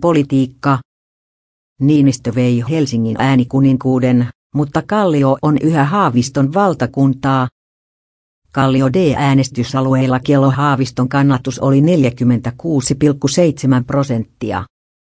Politiikka. Niinistö vei Helsingin äänikuninkuuden, mutta Kallio on yhä Haaviston valtakuntaa. Kallio D-äänestysalueilla kello Haaviston kannatus oli 46,7 prosenttia.